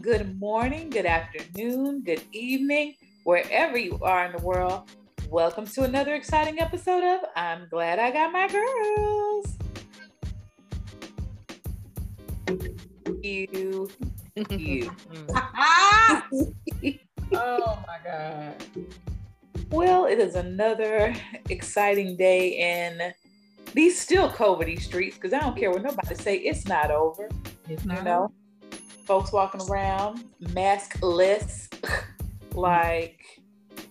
good morning, good afternoon, good evening, wherever you are in the world. Welcome to another exciting episode of I'm Glad I Got My Girls. You, you. oh my God. Well, it is another exciting day in these still COVID streets because I don't care what nobody say, it's not over. It's not you know, folks walking around maskless, like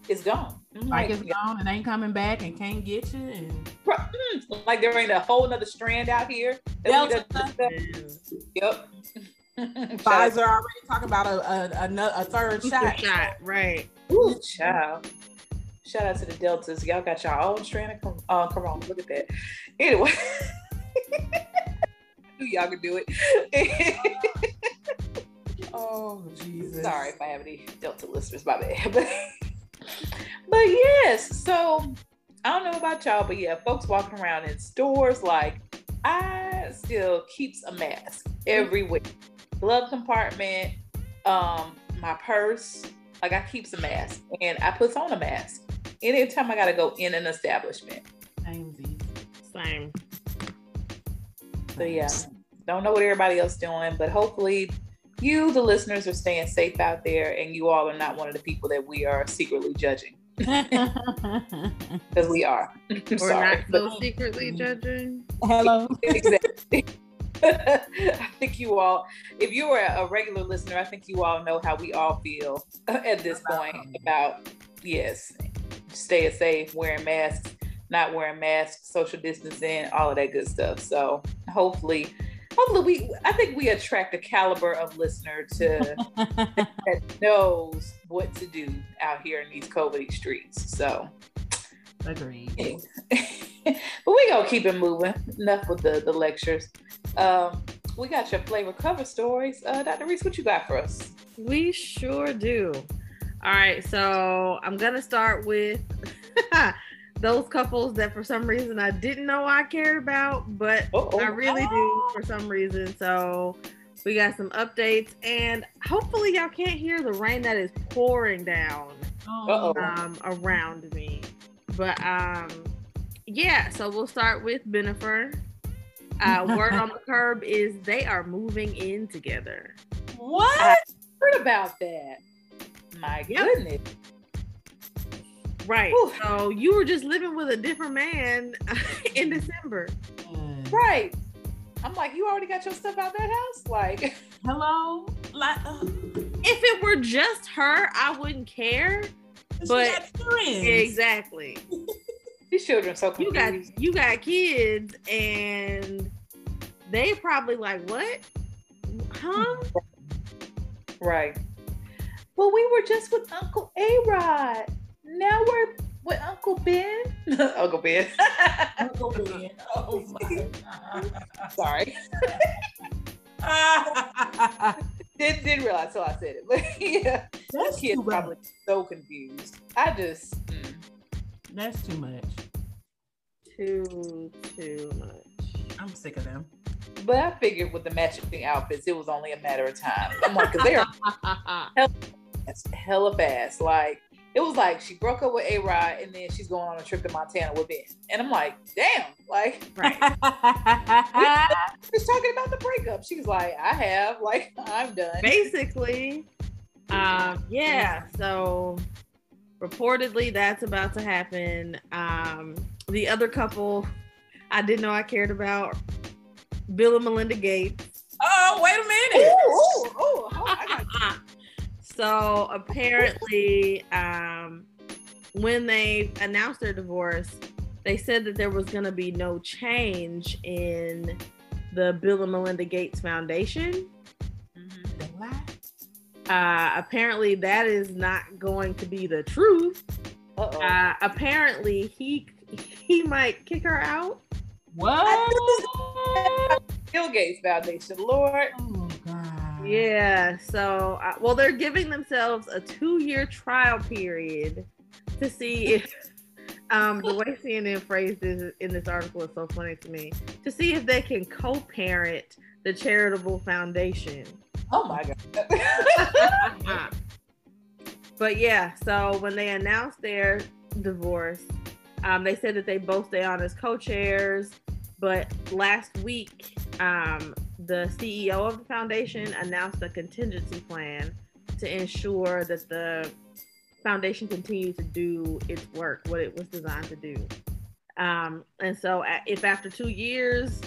it's gone. I'm like it's gone and ain't coming back and can't get you and mm, like there ain't a whole nother strand out here. Delta. Yep. Pfizer already talking about a a, a, a third shot. shot. Right. Ooh, child. Shout out to the Deltas. Y'all got y'all own strand of uh, corona. Look at that. Anyway. y'all can do it. Oh, Jesus. Sorry if I have any Delta listeners, my bad. But, but yes, so I don't know about y'all, but yeah, folks walking around in stores, like I still keeps a mask everywhere. Glove compartment, um, my purse, like I keeps a mask and I puts on a mask anytime I gotta go in an establishment. Same. Same. So yeah, don't know what everybody else doing, but hopefully you, the listeners, are staying safe out there, and you all are not one of the people that we are secretly judging. Because we are. We're Sorry. not so secretly judging. Hello. exactly. I think you all, if you are a regular listener, I think you all know how we all feel at this point about, yes, staying safe, wearing masks, not wearing masks, social distancing, all of that good stuff. So hopefully, hopefully we I think we attract a caliber of listener to that knows what to do out here in these COVID streets. So agreed. but we gonna keep it moving. Enough with the, the lectures. Um, we got your flavor cover stories. Uh, Dr. Reese, what you got for us? We sure do. All right, so I'm gonna start with those couples that for some reason I didn't know I cared about, but Uh-oh. I really do for some reason. So we got some updates, and hopefully y'all can't hear the rain that is pouring down um, around me. But um, yeah, so we'll start with Bennifer. Uh, word on the curb is they are moving in together. What? I heard about that. My goodness. Yep. Right. Whew. So you were just living with a different man in December. Mm. Right. I'm like, you already got your stuff out of that house? Like, hello? Like, uh, if it were just her, I wouldn't care. But exactly. These children so confused. You got you got kids and they probably like, what? Huh? Right. Well, we were just with Uncle A Rod now we're with Uncle Ben. Uncle Ben. Uncle Ben. Oh my Sorry. didn't, didn't realize till I said it. But yeah, that's kid's probably so confused. I just mm. that's too much. Too too much. I'm sick of them. But I figured with the matching outfits, it was only a matter of time. I'm like, because they are hella, hella fast. Like it was like she broke up with A Rod and then she's going on a trip to Montana with Ben. And I'm like, damn, like, right. just talking about the breakup. She's like, I have, like, I'm done. Basically, um, yeah. So reportedly, that's about to happen. Um, the other couple I didn't know I cared about, Bill and Melinda Gates. Oh, wait a minute. Ooh, ooh, ooh. Oh, so apparently, um, when they announced their divorce, they said that there was going to be no change in the Bill and Melinda Gates Foundation. Mm-hmm. Uh, apparently, that is not going to be the truth. Uh, apparently, he he might kick her out. What? Bill Gates Foundation, Lord. Oh. Yeah. So, uh, well, they're giving themselves a two-year trial period to see if um, the way CNN phrased this in this article is so funny to me to see if they can co-parent the charitable foundation. Oh my god. but yeah, so when they announced their divorce, um, they said that they both stay on as co-chairs. But last week, um, the CEO of the foundation announced a contingency plan to ensure that the foundation continues to do its work, what it was designed to do. Um, and so, if after two years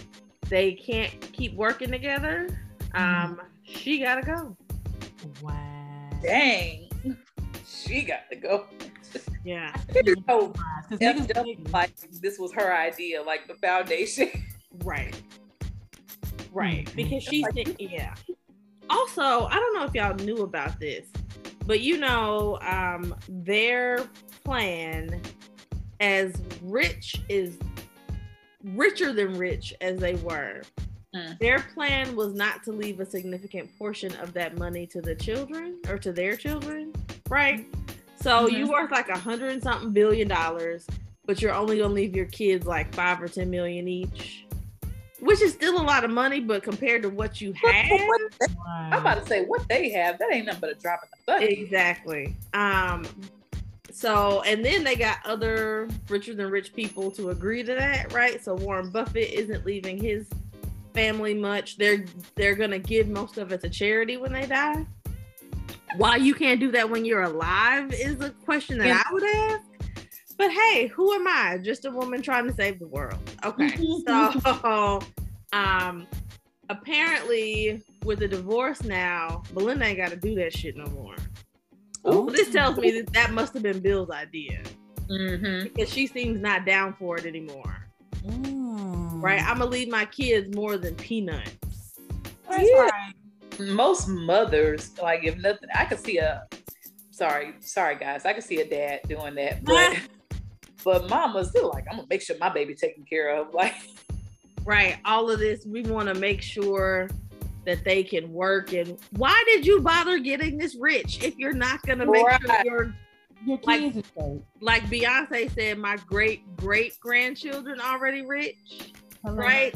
they can't keep working together, um, mm. she gotta go. Wow. Dang. She got to go. Yeah. so, like this was her idea, like the foundation. Right. Right. Because she's yeah. Also, I don't know if y'all knew about this, but you know, um, their plan as rich is richer than rich as they were. Mm. Their plan was not to leave a significant portion of that money to the children or to their children, right? So mm-hmm. you worth like a hundred and something billion dollars, but you're only gonna leave your kids like five or ten million each which is still a lot of money, but compared to what you have, I'm about to say what they have, that ain't nothing but a drop in the bucket. Exactly. Um. So, and then they got other richer than rich people to agree to that, right? So Warren Buffett isn't leaving his family much. They're they're gonna give most of it to charity when they die. Why you can't do that when you're alive is a question that yeah. I would ask. But hey, who am I? Just a woman trying to save the world. Okay. so um apparently with the divorce now, Melinda ain't gotta do that shit no more. Oh, this tells me that that must have been Bill's idea. Mm-hmm. Because she seems not down for it anymore. Mm. Right? I'm gonna leave my kids more than peanuts. That's yeah. right. Most mothers, like if nothing, I could see a sorry, sorry guys, I could see a dad doing that, but but mama's still like, I'm gonna make sure my baby taken care of. Like, right. All of this, we want to make sure that they can work. And why did you bother getting this rich if you're not gonna make right. sure your your kids like, like Beyonce said, my great great grandchildren already rich, Hello. right?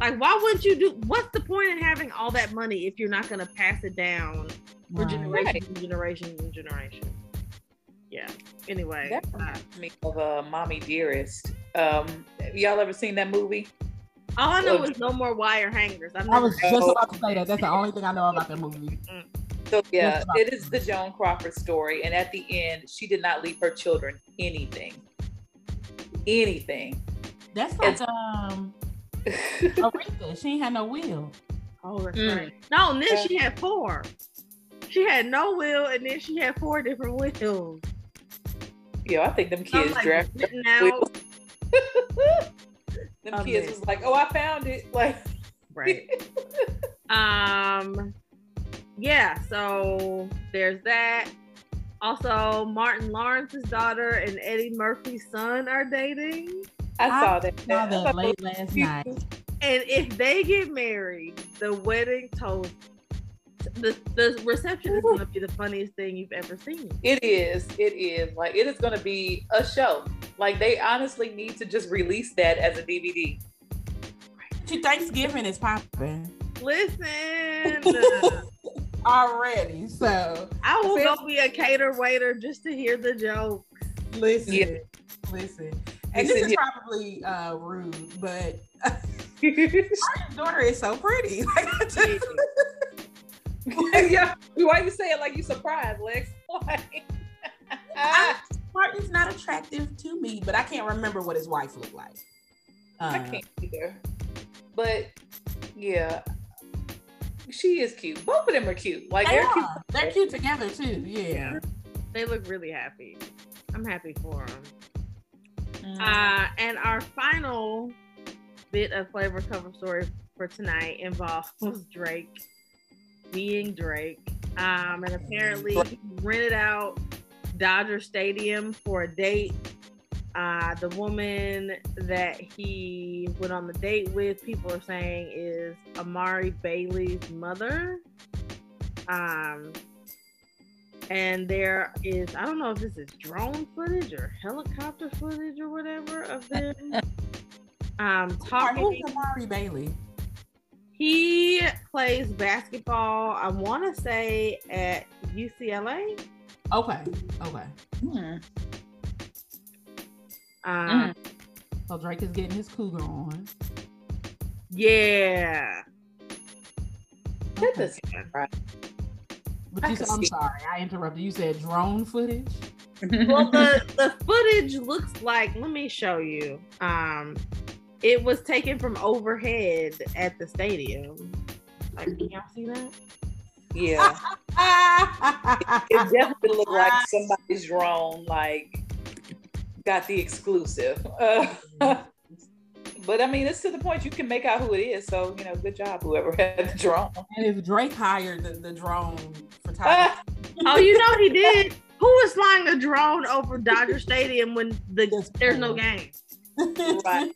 Like, why wouldn't you do? What's the point in having all that money if you're not gonna pass it down for right. generations and generations and generations? Yeah. Anyway, that reminds uh, me of uh, "Mommy Dearest." Um, y'all ever seen that movie? All I know is no more wire hangers. i was just about to say that. That's the only thing I know about that movie. So yeah, it is the Joan Crawford story, and at the end, she did not leave her children anything. Anything. That's like and, um, Aretha. She ain't had no will. Oh, that's mm. right. No, and then she had four. She had no will, and then she had four different wills. Yo, I think them kids like, drafted out. them um, kids was like, "Oh, I found it!" Like, right. um, yeah. So there's that. Also, Martin Lawrence's daughter and Eddie Murphy's son are dating. I saw that. Saw that late last night. And if they get married, the wedding toast the, the reception is going to be the funniest thing you've ever seen. It is. It is. Like, it is going to be a show. Like, they honestly need to just release that as a DVD. To Thanksgiving is popping. Listen. Already. So, I will go be a cater waiter just to hear the jokes. Listen. Yeah. Listen. And this is probably uh, rude, but our daughter is so pretty. Yeah. Why you say it like you surprised, Lex? Martin's not attractive to me, but I can't remember what his wife looked like. Uh, I can't either. But yeah, she is cute. Both of them are cute. Like they they're are. cute. They're cute together too. Yeah. They look really happy. I'm happy for them. Mm. Uh, and our final bit of flavor cover story for tonight involves Drake being Drake. Um, and apparently he rented out Dodger Stadium for a date. Uh, the woman that he went on the date with, people are saying, is Amari Bailey's mother. Um, and there is, I don't know if this is drone footage or helicopter footage or whatever of them um, talking. Who's Amari Bailey? He plays basketball. I want to say at UCLA. Okay. Okay. Hmm. Uh, mm. So Drake is getting his cougar on. Yeah. Okay. Right. But you said, I'm sorry, I interrupted. You said drone footage. well, the the footage looks like. Let me show you. Um, it was taken from overhead at the stadium. Like, can y'all see that? Yeah. it definitely looked like somebody's drone, like, got the exclusive. Uh, but I mean, it's to the point you can make out who it is. So, you know, good job, whoever had the drone. And if Drake hired the, the drone photographer. oh, you know he did. Who was flying a drone over Dodger Stadium when the there's no game? Right.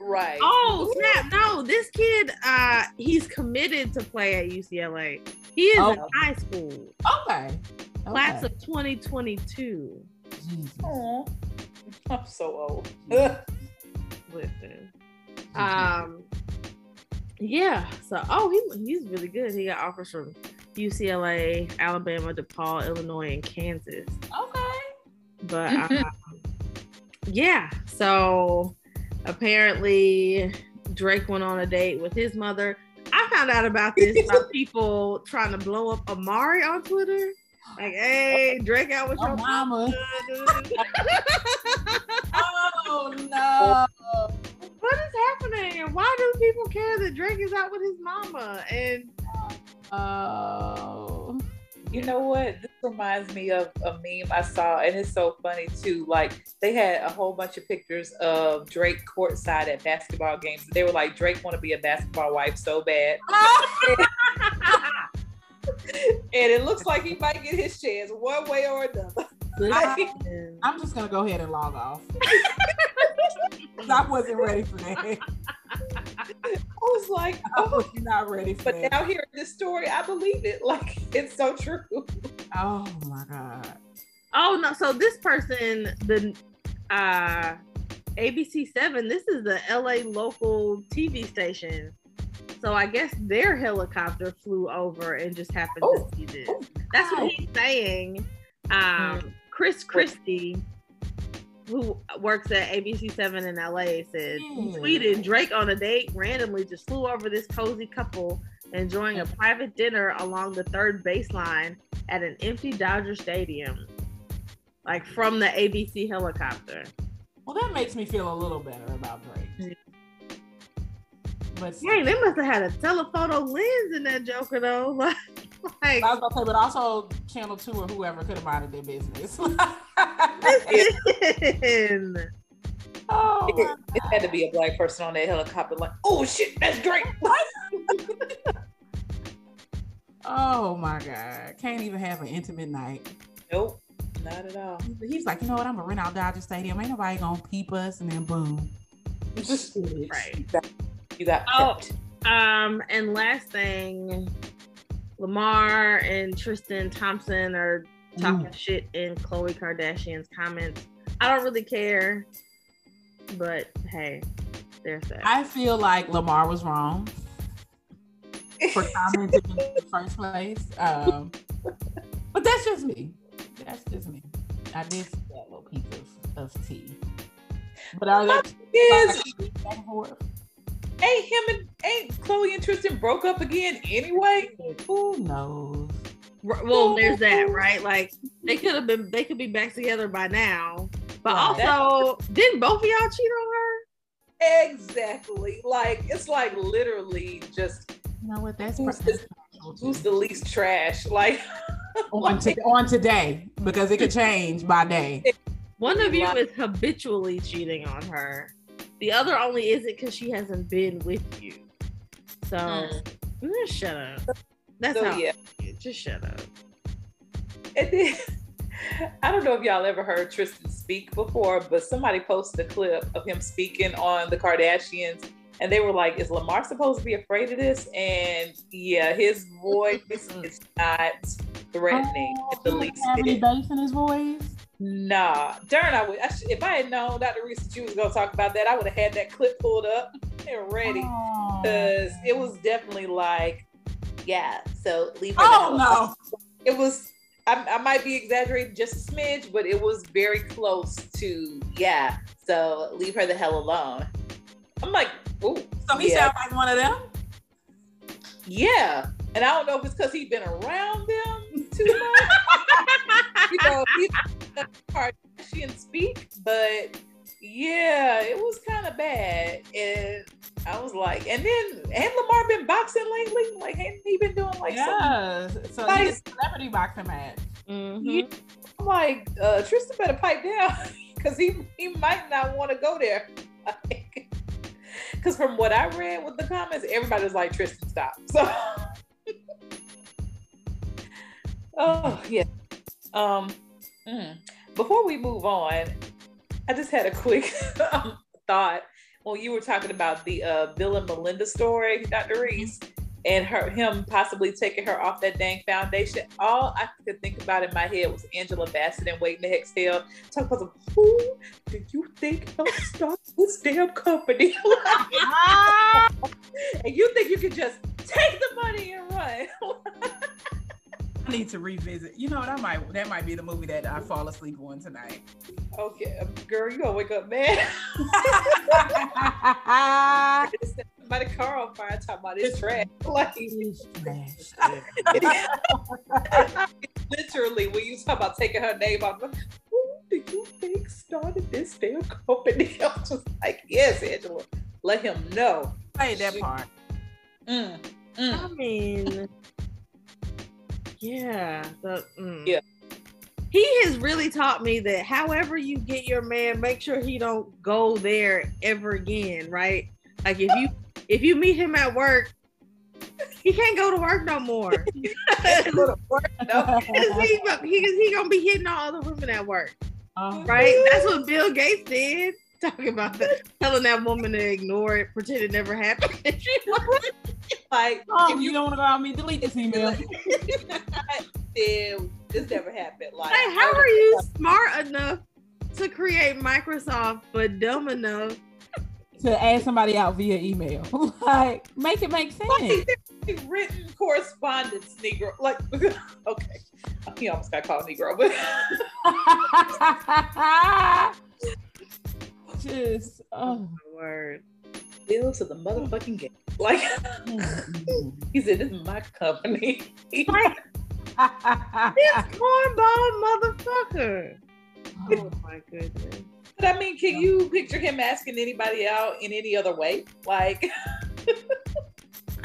Right. Oh snap! No, this kid, uh, he's committed to play at UCLA. He is oh. in high school. Okay. Class okay. of 2022. Oh, I'm so old. Listen. Um. Yeah. So, oh, he he's really good. He got offers from UCLA, Alabama, DePaul, Illinois, and Kansas. Okay. But uh, yeah, so apparently Drake went on a date with his mother. I found out about this about people trying to blow up Amari on Twitter. Like, hey, Drake out with oh, your mama. oh no. What is happening? And why do people care that Drake is out with his mama? And oh you know what? This reminds me of a meme I saw, and it's so funny too. Like they had a whole bunch of pictures of Drake courtside at basketball games. They were like, Drake want to be a basketball wife so bad. and it looks like he might get his chance one way or another. I, I'm just gonna go ahead and log off. I wasn't ready for that. I was like, oh, you're not ready for but that. now hearing this story, I believe it. Like it's so true. Oh my god. Oh no! So this person, the uh, ABC Seven, this is the LA local TV station. So I guess their helicopter flew over and just happened oh. to see this. That's what he's saying. Um, Chris Cristi who works at ABC7 in LA, said mm. he tweeted Drake on a date randomly just flew over this cozy couple enjoying a private dinner along the third baseline at an empty Dodger Stadium, like from the ABC helicopter. Well, that makes me feel a little better about Drake. But dang, they must have had a telephoto lens in that Joker though. like, I was about to say, but also Channel Two or whoever could have minded their business. oh, it, it, had to be a black person on that helicopter. Like, oh shit, that's Drake. oh my god, can't even have an intimate night. Nope, not at all. He's like, you know what? I'm gonna rent out Dodger Stadium. Ain't nobody gonna peep us, and then boom. right. You got oh, um, and last thing, Lamar and Tristan Thompson are talking mm. shit in Khloe Kardashian's comments. I don't really care, but hey, there's that. I feel like Lamar was wrong for commenting in the first place. Um, but that's just me. That's just me. I did see that little piece of, of tea. But I there is ain't him and ain't Khloe and Tristan broke up again anyway? Who knows? Well, there's that, right? Like they could have been, they could be back together by now. But also, didn't both of y'all cheat on her? Exactly. Like it's like literally just. You know what? That's who's, the, who's the least trash? Like on, to, on today because it could change by day. One of you is habitually cheating on her. The other only isn't because she hasn't been with you. So mm. just shut up. That's so, how. Yeah. Just shut up. And then, I don't know if y'all ever heard Tristan speak before, but somebody posted a clip of him speaking on the Kardashians, and they were like, "Is Lamar supposed to be afraid of this?" And yeah, his voice is not threatening oh, at the least. Any bass in his voice? Nah, darn! I would. I sh- if I had known Dr. Reese that you was gonna talk about that, I would have had that clip pulled up. and ready because it was definitely like, yeah. So leave. Her oh no! It was. I, I might be exaggerating just a smidge, but it was very close to yeah. So leave her the hell alone. I'm like, ooh. So he yeah. sounds like one of them. Yeah, and I don't know if it's because he's been around them too much. you know, he's Kardashian speak, but yeah, it was kind of bad. And I was like, and then and Lamar been boxing lately? Like, hadn't he been doing like yeah, so like, he's celebrity boxing match. Mm-hmm. I'm like, uh, Tristan better pipe down because he he might not want to go there. Because from what I read with the comments, everybody was like, Tristan, stop. So, oh yeah. Um, mm. before we move on, I just had a quick um, thought when you were talking about the uh, Bill and Melinda story, Dr. Reese, and her him possibly taking her off that dang foundation. All I could think about in my head was Angela Bassett and Waiting to Exhale. Talk about who do you think helped start this damn company? and you think you can just take the money and run? I need to revisit. You know what? I might that might be the movie that I fall asleep on tonight. Okay, girl, you gonna wake up man. mad. Somebody car on fire talking about this trash. Like, literally, when you talk about taking her name off, who do you think started this damn company? I was just like, yes, Angela, let him know. Play that part. Mm, mm. I mean, yeah, the, mm. yeah. He has really taught me that however you get your man, make sure he don't go there ever again, right? Like if you if you meet him at work, he can't go to work no more. work, no. he, he, he gonna be hitting all the women at work, uh, right? That's what Bill Gates did. Talking about that, telling that woman to ignore it, pretend it never happened. like, oh, if you, you don't want to go out me, delete this email. Damn, this never happened. Like, hey, how are you smart enough to create Microsoft, but dumb enough to add somebody out via email? like, make it make sense. Like, written correspondence, Negro. Like, okay, he almost got called Negro, but just oh my word. Bill to the motherfucking game. Like he said, "This is my company." this cornball motherfucker. Oh my goodness. But I mean, can you picture him asking anybody out in any other way? Like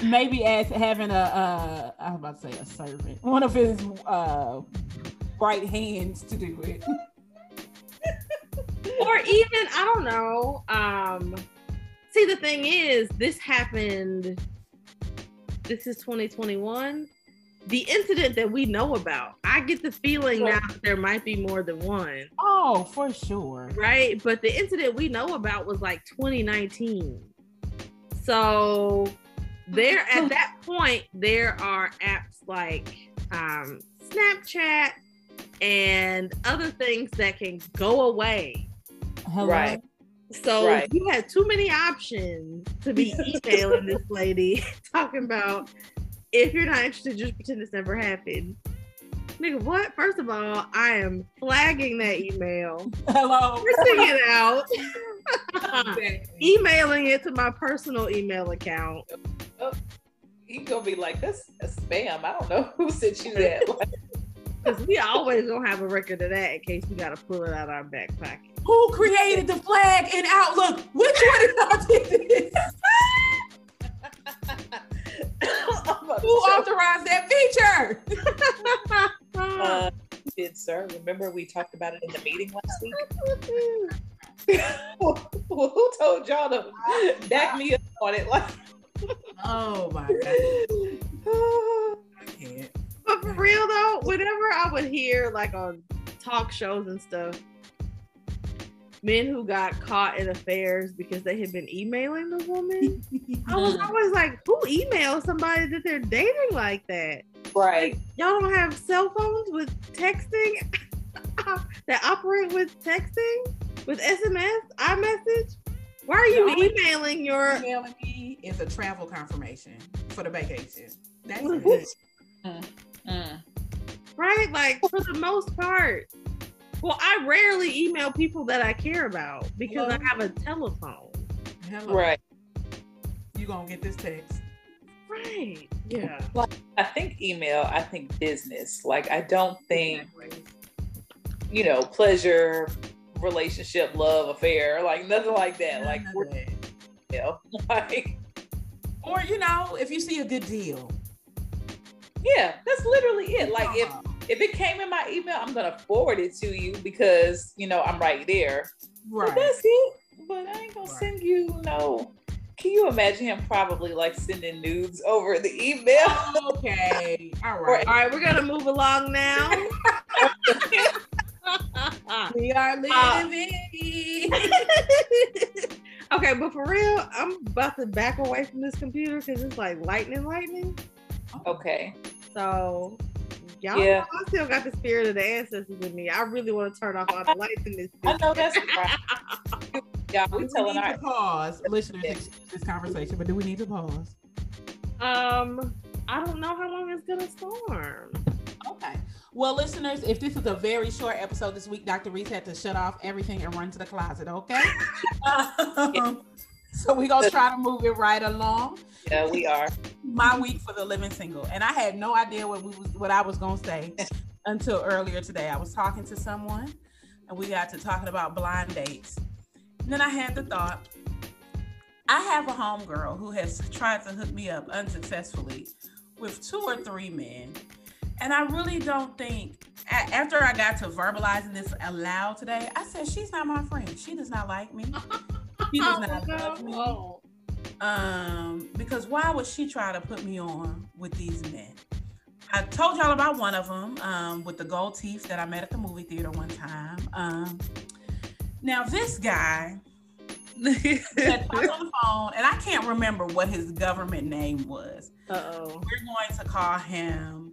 maybe as having a uh I was about to say a servant, one of his uh right hands to do it. or even, I don't know, um see the thing is this happened this is 2021 the incident that we know about i get the feeling now that there might be more than one. Oh, for sure. Right? But the incident we know about was like 2019 so there at that point there are apps like um, snapchat and other things that can go away. Hello? right so right. you had too many options to be emailing this lady talking about if you're not interested, just pretend this never happened. Nigga, what? First of all, I am flagging that email. Hello. Printing it out. Emailing it to my personal email account. Oh, you gonna be like, this is spam. I don't know who sent you that. Because we always gonna have a record of that in case we gotta pull it out of our back pocket. Who created the flag in Outlook? Which one of y'all did this? Who authorized that feature? uh, did sir? Remember we talked about it in the meeting last week? well, who told y'all to back me up on it? Like, oh my god, I can't. For real though, whenever I would hear like on talk shows and stuff, men who got caught in affairs because they had been emailing the woman. I was always like, who emails somebody that they're dating like that? Right. Like, y'all don't have cell phones with texting that operate with texting, with SMS, iMessage, Why are you emailing your emailing me is a travel confirmation for the vacation. That's it. Mm. Mm. Right? Like for the most part. Well, I rarely email people that I care about because Hello? I have a telephone. Hello. Right. You gonna get this text. Right. Yeah. Like I think email, I think business. Like I don't think exactly. you know, pleasure, relationship, love, affair, like nothing like that. None like we're you know, like or you know, if you see a good deal. Yeah, that's literally it. Like if if it came in my email, I'm gonna forward it to you because you know I'm right there. Right. But that's it. But I ain't gonna right. send you no. Can you imagine him probably like sending nudes over the email? Okay. All right. All right, we're gonna move along now. we are living. Uh, okay, but for real, I'm about to back away from this computer because it's like lightning, lightning. Okay. So y'all yeah. I still got the spirit of the ancestors in me. I really want to turn off all the lights in this. I know that's right. yeah, we, we telling need our- to pause. Listeners, yeah. excuse this conversation, but do we need to pause? Um, I don't know how long it's gonna storm. Okay. Well, listeners, if this is a very short episode this week, Dr. Reese had to shut off everything and run to the closet. Okay. um, so we're gonna try to move it right along. Yeah, we are. My week for the living single, and I had no idea what we was what I was gonna say until earlier today. I was talking to someone, and we got to talking about blind dates. And then I had the thought, I have a homegirl who has tried to hook me up unsuccessfully with two or three men. And I really don't think, after I got to verbalizing this aloud today, I said, she's not my friend. She does not like me. He does not love me. Um, because why would she try to put me on with these men? I told y'all about one of them um, with the gold teeth that I met at the movie theater one time. Um, now this guy had on the phone, and I can't remember what his government name was. oh. We're going to call him.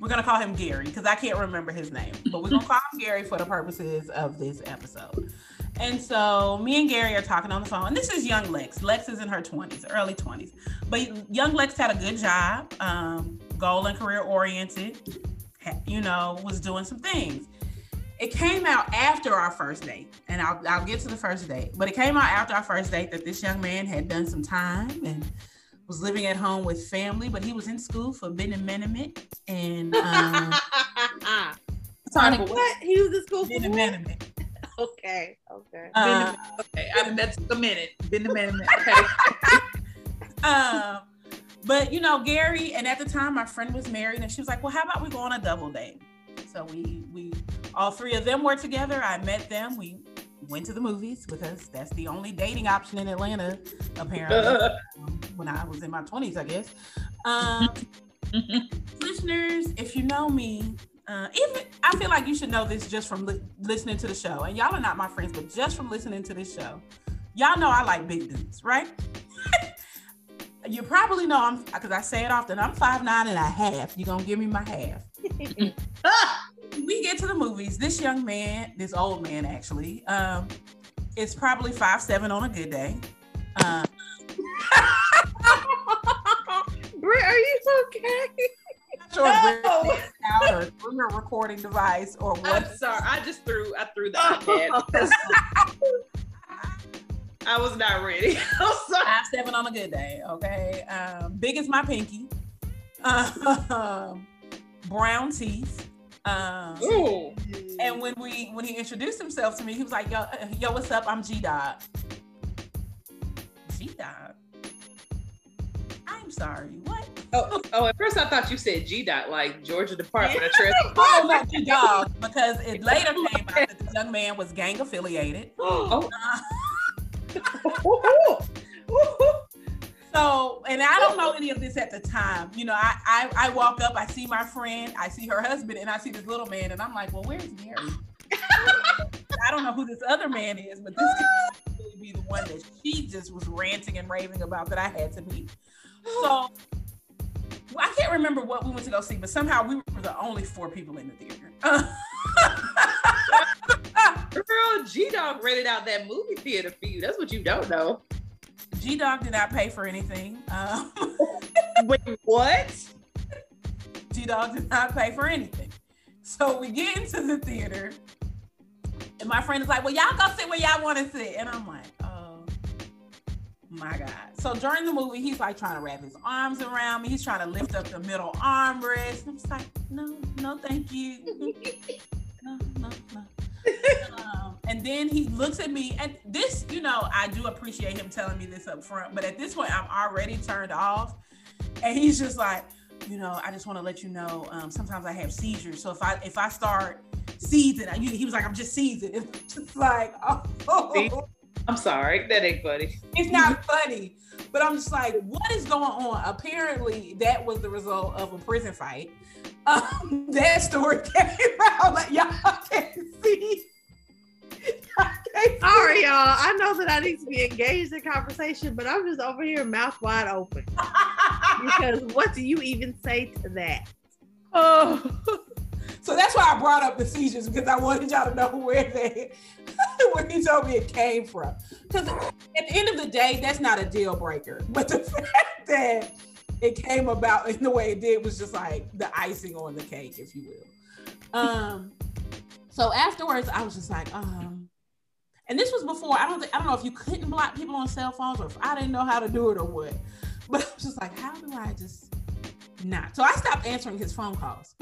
We're gonna call him Gary because I can't remember his name, but we're gonna call him Gary for the purposes of this episode. And so me and Gary are talking on the phone. And this is young Lex. Lex is in her 20s, early 20s. But young Lex had a good job, um, goal and career oriented, you know, was doing some things. It came out after our first date, and I'll, I'll get to the first date, but it came out after our first date that this young man had done some time and was living at home with family, but he was in school for Ben and Menemit. And um, Sonic, what? He was in school for Ben Okay. Okay. Uh, okay. I, that's a minute. Been a minute. Okay. um, but you know, Gary, and at the time my friend was married, and she was like, "Well, how about we go on a double date?" So we we all three of them were together. I met them. We went to the movies because that's the only dating option in Atlanta, apparently. when I was in my twenties, I guess. Um, listeners, if you know me, uh, even I feel like you should know this just from li- listening to the show. And y'all are not my friends, but just from listening to this show, y'all know I like big dudes, right? you probably know I'm because I say it often. I'm five nine and a half. You gonna give me my half? We get to the movies. This young man, this old man actually, um, is probably five seven on a good day. Um, Britt, are you okay? sure no. out or through recording device or what. I'm sorry, I just threw I threw the iPad. I was not ready. I'm sorry. Five seven on a good day. Okay, um, big as my pinky. Um, brown teeth. Um, Ooh. And when we when he introduced himself to me, he was like, "Yo, yo, what's up? I'm G Dog." G Dog. I'm sorry. What? Oh, oh, at first I thought you said G dot, like Georgia Department of Transportation. oh, not G dog, because it later came out that the young man was gang affiliated. oh. Uh, so, and I don't know any of this at the time. You know, I, I I walk up, I see my friend, I see her husband, and I see this little man, and I'm like, well, where's Gary? I don't know who this other man is, but this could be the one that she just was ranting and raving about that I had to meet. So well, I can't remember what we went to go see, but somehow we were the only four people in the theater. Girl, G Dog rented out that movie theater for you. That's what you don't know. G Dog did not pay for anything. Um, Wait, what? G Dog did not pay for anything. So we get into the theater, and my friend is like, "Well, y'all go sit where y'all want to sit," and I'm like, "Oh my god!" So during the movie, he's like trying to wrap his arms around me. He's trying to lift up the middle armrest. I'm just like, "No, no, thank you." no, no, no. Um, and then he looks at me, and this, you know, I do appreciate him telling me this up front, but at this point, I'm already turned off. And he's just like, you know, I just want to let you know, um, sometimes I have seizures. So if I if I start seizing, he was like, I'm just seizing. It's just like, oh. I'm sorry, that ain't funny. It's not funny, but I'm just like, what is going on? Apparently, that was the result of a prison fight. Um, that story came out like y'all can't see. Sorry, y'all. I know that I need to be engaged in conversation, but I'm just over here mouth wide open. because what do you even say to that? Oh. So that's why I brought up the seizures because I wanted y'all to know where they, where he told me it came from. Because at the end of the day, that's not a deal breaker. But the fact that it came about in the way it did was just like the icing on the cake, if you will. Um, so afterwards, I was just like, um, and this was before I don't think I don't know if you couldn't block people on cell phones or if I didn't know how to do it or what. But I was just like, how do I just not? So I stopped answering his phone calls.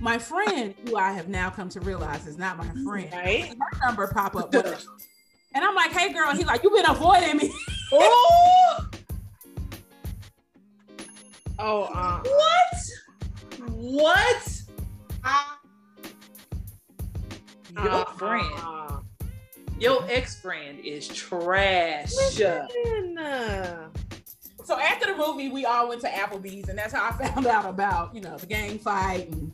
My friend, who I have now come to realize is not my friend, right? her number pop up, and I'm like, hey girl, he's like, you've been avoiding me. oh, oh, uh, what? What? Uh, your uh, friend, uh, your ex friend is trash. Listen. So after the movie, we all went to Applebee's, and that's how I found out about you know the gang fight and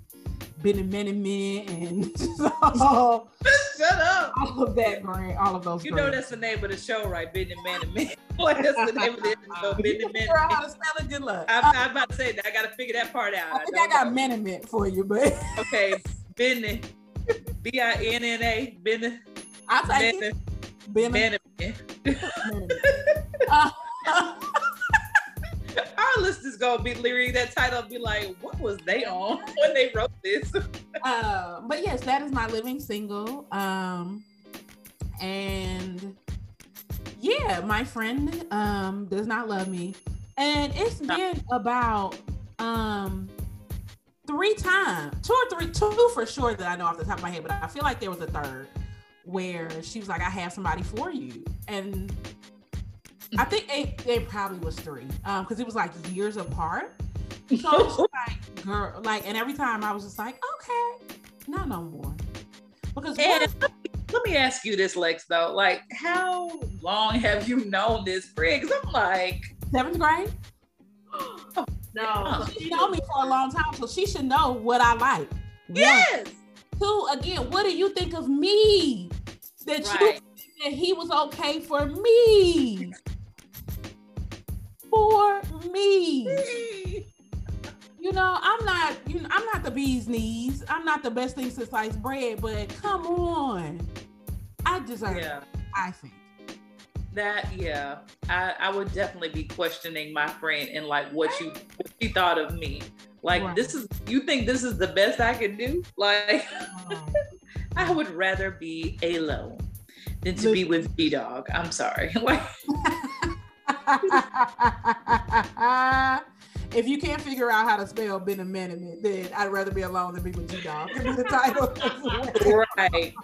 been a minute and so, shut up. All of that great, all of those. You know that's the name of the show, right? Been a man man. What is the name of the show? Been a man How to spell it? Good luck. I'm, I'm, about to say that. I got to figure that part out. I think I, I got minute for you, but okay, Been B I N N A Been. I'll take it. Been. Uh, our listeners gonna be reading that title be like, what was they on when they wrote this? uh, but yes, that is my living single. Um, and yeah, my friend um does not love me. And it's been about um three times, two or three, two for sure that I know off the top of my head, but I feel like there was a third where she was like, I have somebody for you. And I think it, it probably was three because um, it was like years apart. So like, girl, like, and every time I was just like, okay, not no more. Because and let me ask you this, Lex, though. Like, how long have you known this friend? Because I'm like seventh grade. Oh, no, she known me for a long time, so she should know what I like. Yes. Two, again, what do you think of me? That right. you that he was okay for me for me. You know, I'm not, you know, I'm not the bee's knees. I'm not the best thing since sliced bread, but come on. I deserve yeah. it, I think. That yeah, I, I would definitely be questioning my friend and like what you what she thought of me. Like right. this is you think this is the best I can do? Like oh. I would rather be alone than to be with B Dog. I'm sorry. Like if you can't figure out how to spell Benamaniment, then I'd rather be alone than be with you, Dog. Could be the title. right.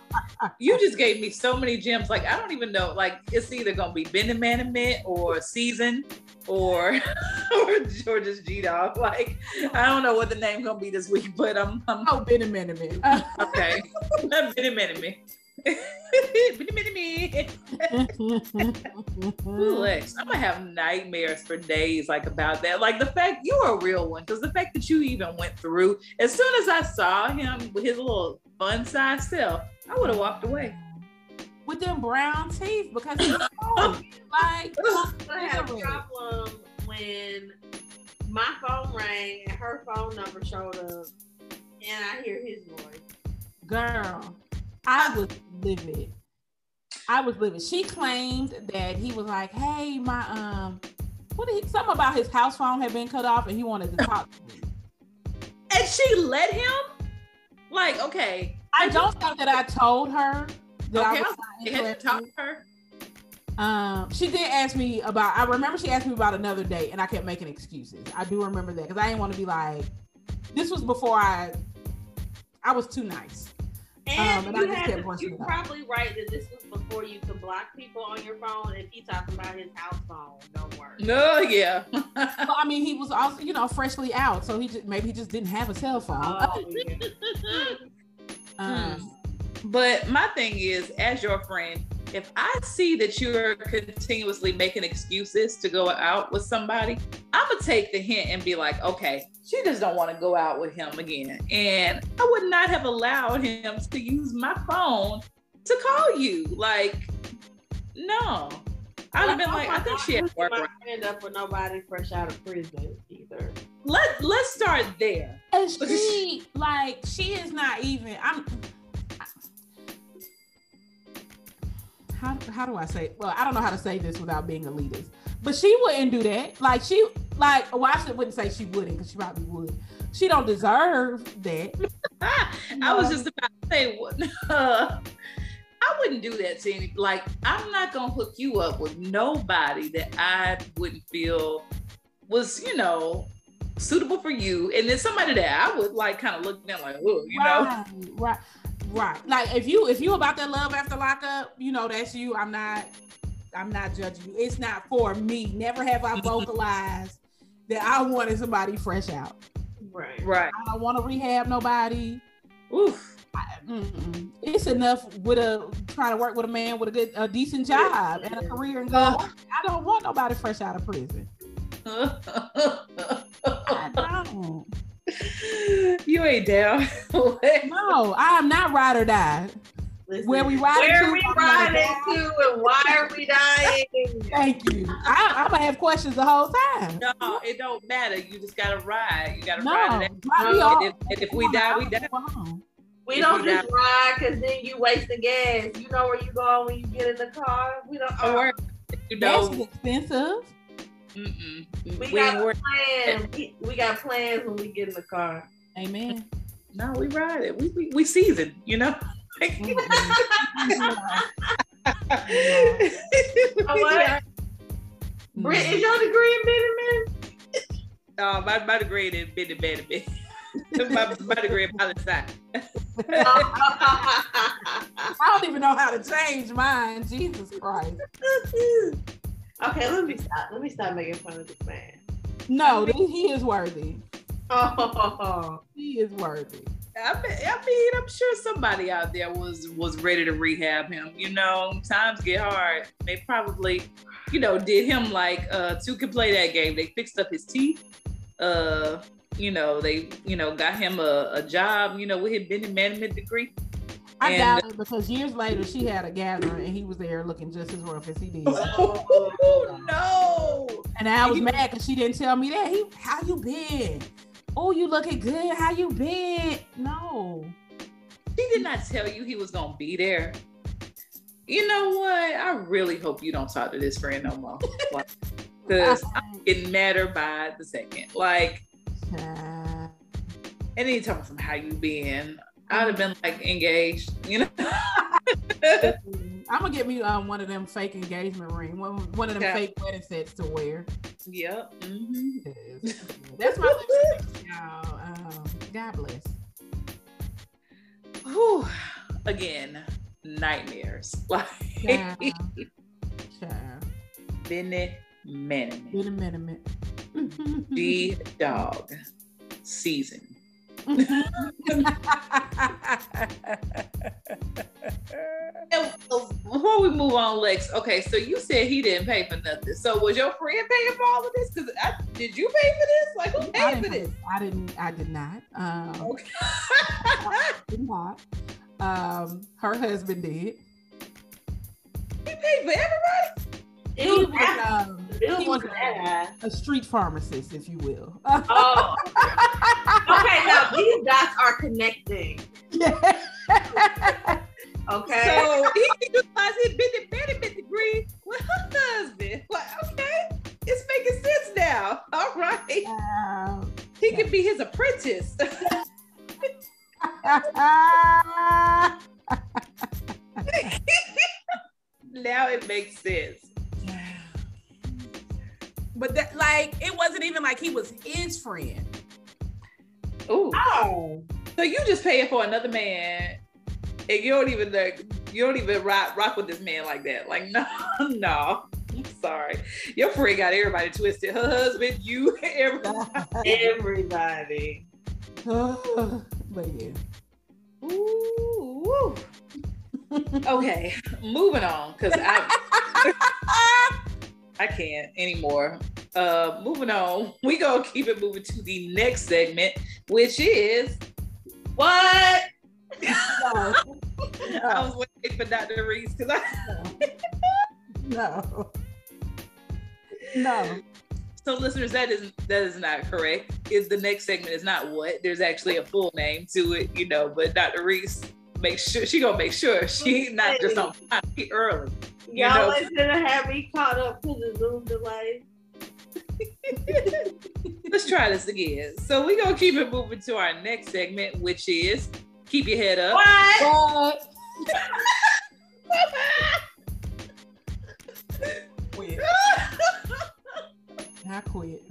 You just gave me so many gems. Like I don't even know. Like it's either gonna be Benamaniment or season or or, or just G Dog. Like I don't know what the name gonna be this week, but I'm, I'm oh Benamaniment. okay. Benamaniment. Lex, I'm gonna have nightmares for days like about that. Like the fact you're a real one, because the fact that you even went through, as soon as I saw him with his little fun size self, I would have walked away. With them brown teeth, because he's like I had a problem when my phone rang and her phone number showed up and I hear his voice. Girl. I was livid. I was livid. She claimed that he was like, "Hey, my um, what did he? Something about his house phone had been cut off, and he wanted to talk to me." And she let him. Like, okay. I don't think that I told her that okay, I was not interested. Talk to her. Um, she did ask me about. I remember she asked me about another date, and I kept making excuses. I do remember that because I didn't want to be like. This was before I. I was too nice. And, um, and you, had to, you're probably right that this was before you could block people on your phone. If he talking about his house phone, don't worry. No, yeah. well, I mean, he was also, you know, freshly out, so he just maybe he just didn't have a cell phone. Oh, yeah. um, but my thing is, as your friend, if I see that you're continuously making excuses to go out with somebody, I'm gonna take the hint and be like, okay, she just don't want to go out with him again. And I would not have allowed him to use my phone to call you. Like, no. I'd have been like, oh I think she had work. End up with nobody fresh out of prison either. Let Let's start there. And she, like, she is not even. I'm how, how do I say? Well, I don't know how to say this without being elitist, but she wouldn't do that. Like she, like, well, I wouldn't say she wouldn't because she probably would. She don't deserve that. I was just about to say, uh, I wouldn't do that to any. Like, I'm not gonna hook you up with nobody that I wouldn't feel was, you know, suitable for you, and then somebody that I would like kind of look down like, oh, you right, know, right. Right. Like if you if you about that love after lockup, you know that's you. I'm not I'm not judging you. It's not for me. Never have I vocalized that I wanted somebody fresh out. Right. Right. I don't want to rehab nobody. Oof. I, it's enough with a trying to work with a man with a good a decent job and a career and go. Uh. I don't want nobody fresh out of prison. I don't. You ain't down. no, I am not ride or die. Listen, where we riding where to? we riding to, and why are we dying? Thank you. I, am gonna have questions the whole time. No, it don't matter. You just gotta ride. You gotta no, ride. No, and, if, and if we die, we die. We don't we just die. ride because then you waste the gas. You know where you going when you get in the car. We don't. Oh, you know, that's expensive. Mm-mm. We, we got plans. We, we, got plans when we get in the car. Amen. No, we ride it. We we, we season, you know. Oh, what? Britt, is your degree in Benjamin? No, uh, my, my degree in Benjamin. my, my degree in poli I don't even know how to change mine. Jesus Christ. Okay, let me stop. Let me stop making fun of this man. No, he is worthy. Oh, he is worthy. I mean, I mean, I'm sure somebody out there was was ready to rehab him. You know, times get hard. They probably, you know, did him like uh two can play that game. They fixed up his teeth. Uh, you know, they, you know, got him a, a job, you know, with his business management degree. I and, doubt it because years later she had a gathering and he was there looking just as rough as he did. Oh no! And I was mad because she didn't tell me that. He, how you been? Oh, you looking good? How you been? No. She did not tell you he was gonna be there. You know what? I really hope you don't talk to this friend no more. Because I'm getting madder by the second. Like, uh, and then you talking from how you been. I'd have been like engaged, you know. I'm gonna get me um, one of them fake engagement ring, one, one of them yeah. fake wedding sets to wear. Yep. Mm-hmm. That's my lipstick, y'all. Um, God bless. Whew. Again, nightmares. Like, Child. Child. Benny Benny Benny G Dog season before we move on, Lex. Okay, so you said he didn't pay for nothing. So was your friend paying for all of this? Because did you pay for this? Like who paid for this? I didn't. I did not. Um, okay. I did not. Um, her husband did. He paid for everybody. He was, um, he was a, a, street pharmacist, if you will. oh. okay, now these dots are connecting. Yeah. Okay. So he can utilize his bitty bitty bitty degree with her husband. Like, okay, it's making sense now. All right. Um, he could be his apprentice. now it makes sense. But that, like, it wasn't even like he was his friend. Ooh. Oh. So you just paying for another man, and you don't even like, you don't even rock rock with this man like that. Like, no, no. Sorry, your friend got everybody twisted. Her husband, you, everybody. everybody. but yeah. Ooh. okay, moving on because I I can't anymore. Uh, moving on, we gonna keep it moving to the next segment, which is what? No. I was waiting for Dr. Reese because I no. No. So listeners, that is that is not correct. Is the next segment is not what? There's actually a full name to it, you know, but Dr. Reese make sure she gonna make sure she not just on early. Y'all ain't gonna have me caught up to the Zoom delay. Let's try this again. So we're gonna keep it moving to our next segment, which is keep your head up. What? quit. I quit.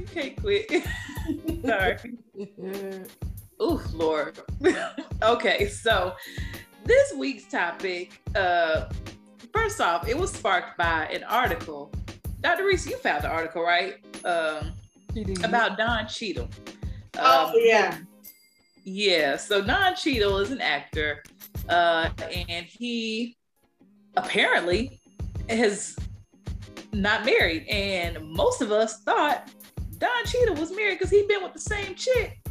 You can't quit. Sorry. Ooh, Lord. okay, so this week's topic, uh, first off, it was sparked by an article. Dr. Reese, you found the article, right? Um, about Don Cheadle. Oh, um, oh, yeah. Yeah, so Don Cheadle is an actor, uh, and he apparently has not married. And most of us thought Don Cheadle was married because he'd been with the same chick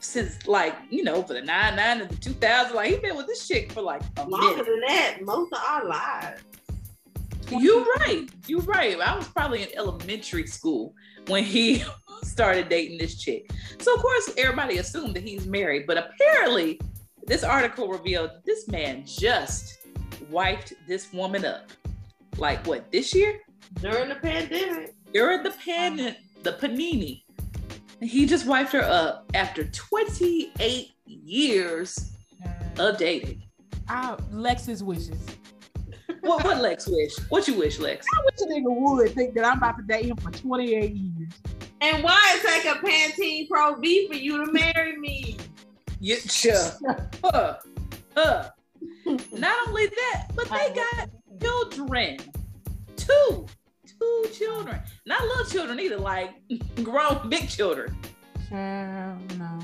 since like you know for the nine nine and the two thousand. Like he been with this chick for like a longer minute. than that. Most of our lives. You're right. You're right. I was probably in elementary school when he started dating this chick. So of course everybody assumed that he's married, but apparently this article revealed this man just wiped this woman up. Like what this year? During the pandemic. During the pan the panini he just wiped her up after 28 years of dating. Oh, Lex's wishes. what what Lex wish? What you wish, Lex? I wish a nigga would think that I'm about to date him for 28 years. And why it take a Pantene Pro V for you to marry me? Yeah, sure. huh. Huh. Not only that, but they got children. Two two children. Not little children either, like grown big children. Sure, no.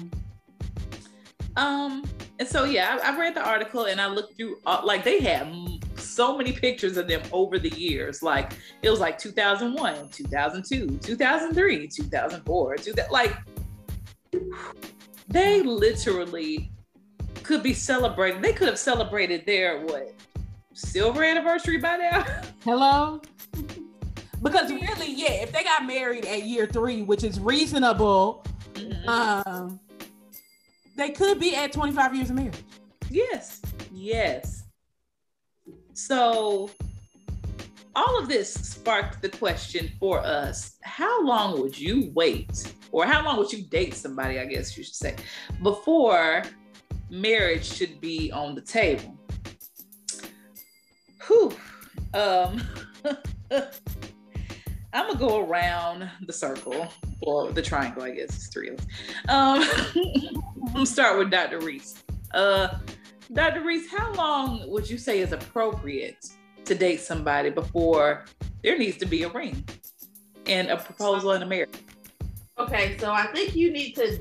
Um, and so yeah, I, I read the article and I looked through uh, like they had so many pictures of them over the years. Like it was like 2001, 2002, 2003, 2004, two, like they literally could be celebrating. They could have celebrated their what silver anniversary by now. Hello. Because really, yeah, if they got married at year three, which is reasonable, mm-hmm. um, they could be at 25 years of marriage. Yes. Yes. So all of this sparked the question for us how long would you wait or how long would you date somebody i guess you should say before marriage should be on the table Whew. Um, I'm gonna go around the circle or the triangle. I guess it's three of us. Um, I'm start with Dr. Reese. Uh, Dr. Reese, how long would you say is appropriate to date somebody before there needs to be a ring and a proposal and a marriage? Okay, so I think you need to,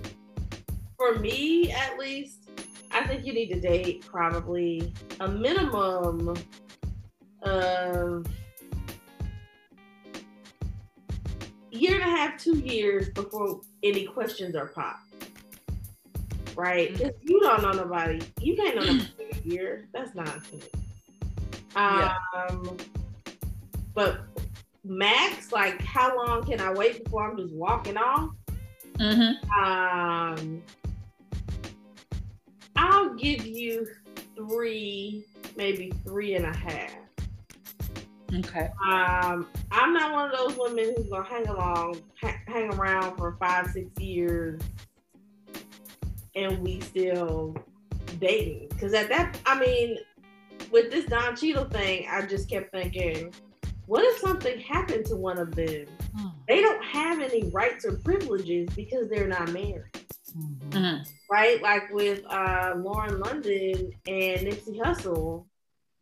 for me at least, I think you need to date probably a minimum of year and a half, two years before any questions are popped. Right? Because mm-hmm. you don't know nobody. You can't know nobody a year. That's nonsense. Um, yeah. but max, like how long can I wait before I'm just walking off? Mm-hmm. Um, I'll give you three, maybe three and a half. Okay. Um, I'm not one of those women who's gonna hang along, ha- hang around for five, six years, and we still dating. Because at that, I mean, with this Don Cheadle thing, I just kept thinking, what if something happened to one of them? Hmm. They don't have any rights or privileges because they're not married. Mm-hmm. mm-hmm. Right? Like with uh, Lauren London and Nipsey Hussle.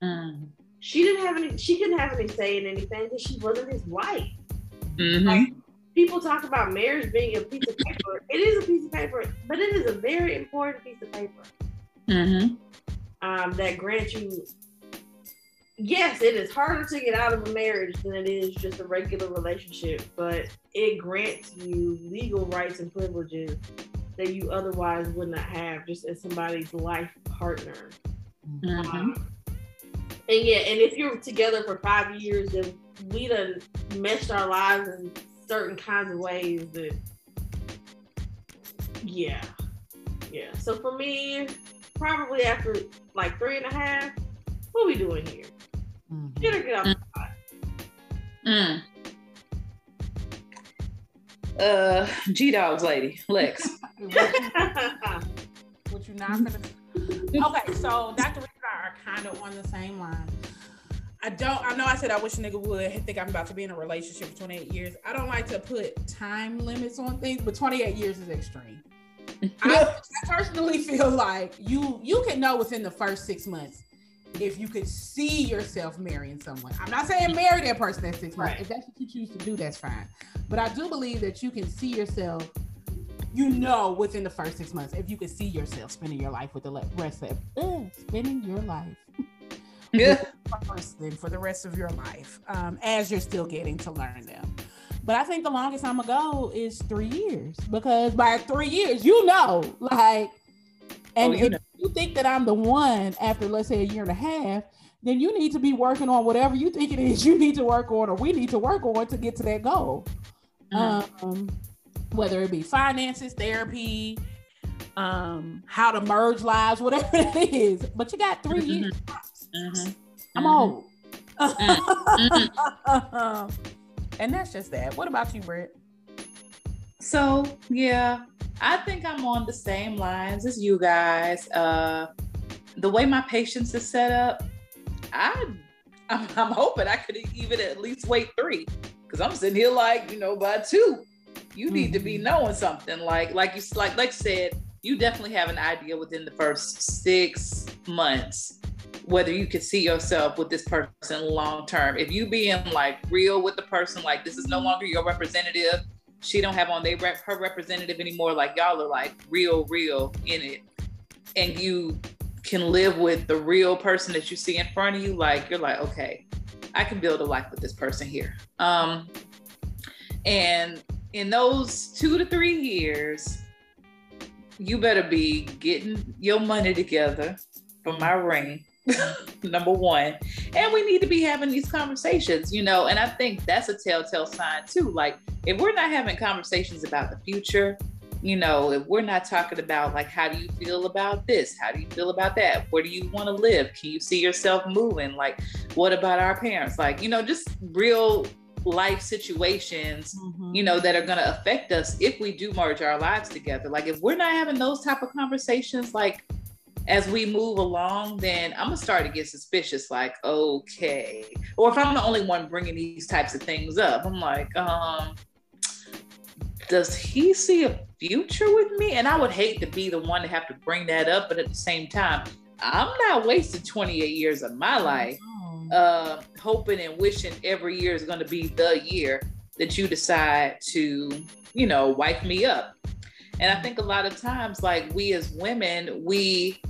Mm she didn't have any she couldn't have any say in anything because she wasn't his wife. Mm-hmm. Like people talk about marriage being a piece of paper. it is a piece of paper, but it is a very important piece of paper. Mm-hmm. Um, that grants you yes, it is harder to get out of a marriage than it is just a regular relationship, but it grants you legal rights and privileges that you otherwise would not have just as somebody's life partner. Mm-hmm. Um, and yeah, and if you're together for five years, then we done meshed our lives in certain kinds of ways that yeah. Yeah. So for me, probably after like three and a half, what are we doing here? Mm-hmm. Get her get out mm. Mm. Uh G Dogs lady, Lex. what you not gonna Okay, so Dr are kind of on the same line. I don't. I know I said I wish a nigga would think I'm about to be in a relationship for 28 years. I don't like to put time limits on things, but 28 years is extreme. I, I personally feel like you you can know within the first six months if you could see yourself marrying someone. I'm not saying marry that person at six months. Right. If that's what you choose to do, that's fine. But I do believe that you can see yourself you know within the first six months if you could see yourself spending your life with the rest of uh, spending your life yeah person for the rest of your life um, as you're still getting to learn them but i think the longest i'm gonna go is three years because by three years you know like and oh, you if know. you think that i'm the one after let's say a year and a half then you need to be working on whatever you think it is you need to work on or we need to work on to get to that goal mm-hmm. um, whether it be finances, therapy, um, how to merge lives, whatever it is. But you got 3 mm-hmm. years. Mm-hmm. I'm mm-hmm. old. Mm-hmm. and that's just that. What about you, Britt? So yeah, I think I'm on the same lines as you guys. Uh, the way my patience is set up, I I'm, I'm hoping I could even at least wait three because I'm sitting here like you know by two you need to be mm-hmm. knowing something. Like like you like like said you definitely have an idea within the first six months whether you could see yourself with this person long term if you being like real with the person like this is no longer your representative she don't have on they rep her representative anymore like y'all are like real real in it. And you can live with the real person that you see in front of you like you're like okay i can build a life with this person here. Um and in those two to three years, you better be getting your money together for my ring. number one. And we need to be having these conversations, you know, and I think that's a telltale sign too. Like, if we're not having conversations about the future, you know, if we're not talking about like, how do you feel about this? How do you feel about that? Where do you want to live? Can you see yourself moving? Like, what about our parents? Like, you know, just real life situations mm-hmm. you know that are going to affect us if we do merge our lives together. Like if we're not having those type of conversations like as we move along then i'm gonna start to get suspicious like okay. Or if i'm the only one bringing these types of things up i'm like um does he see a future with me? And i would hate to be the one to have to bring that up but at the same time i'm not wasting 28 years of my life uh, hoping and wishing every year is going to be the year that you decide to, you know, wipe me up. And I think a lot of times, like we as women, we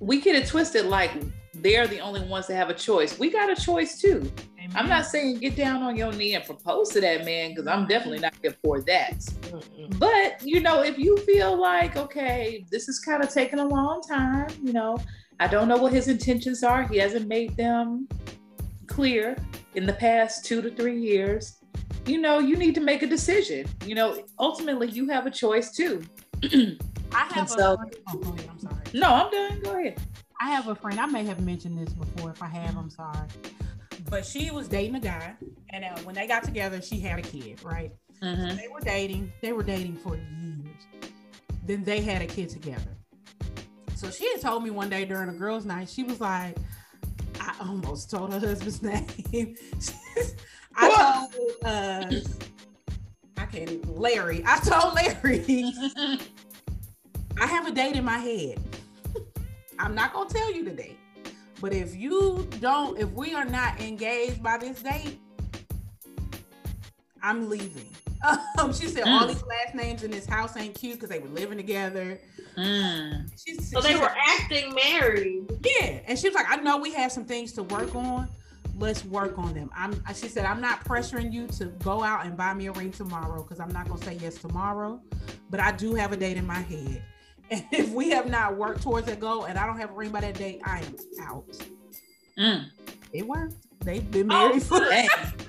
we get it twisted like they're the only ones that have a choice. We got a choice too. Amen. I'm not saying get down on your knee and propose to that man because I'm definitely not here for that. Mm-mm. But you know, if you feel like okay, this is kind of taking a long time, you know, I don't know what his intentions are. He hasn't made them clear in the past two to three years. You know, you need to make a decision. You know, ultimately, you have a choice too. I have. So, a, oh, ahead, I'm sorry. No, I'm done. Go ahead. I have a friend. I may have mentioned this before. If I have, I'm sorry. But she was dating a guy, and uh, when they got together, she had a kid. Right? Mm-hmm. So they were dating. They were dating for years. Then they had a kid together. So she had told me one day during a girls' night, she was like, I almost told her husband's name. I told uh, I can't Larry. I told Larry I have a date in my head. I'm not gonna tell you the date. But if you don't, if we are not engaged by this date, I'm leaving. Um, she said mm. all these last names in this house ain't cute because they were living together. Mm. She, so they were acting married. Yeah, and she was like, I know we have some things to work on. Let's work on them. I'm. She said, I'm not pressuring you to go out and buy me a ring tomorrow because I'm not gonna say yes tomorrow, but I do have a date in my head. And if we have not worked towards that goal and I don't have a ring by that date, I am out. Mm. It worked. They've been married oh, for,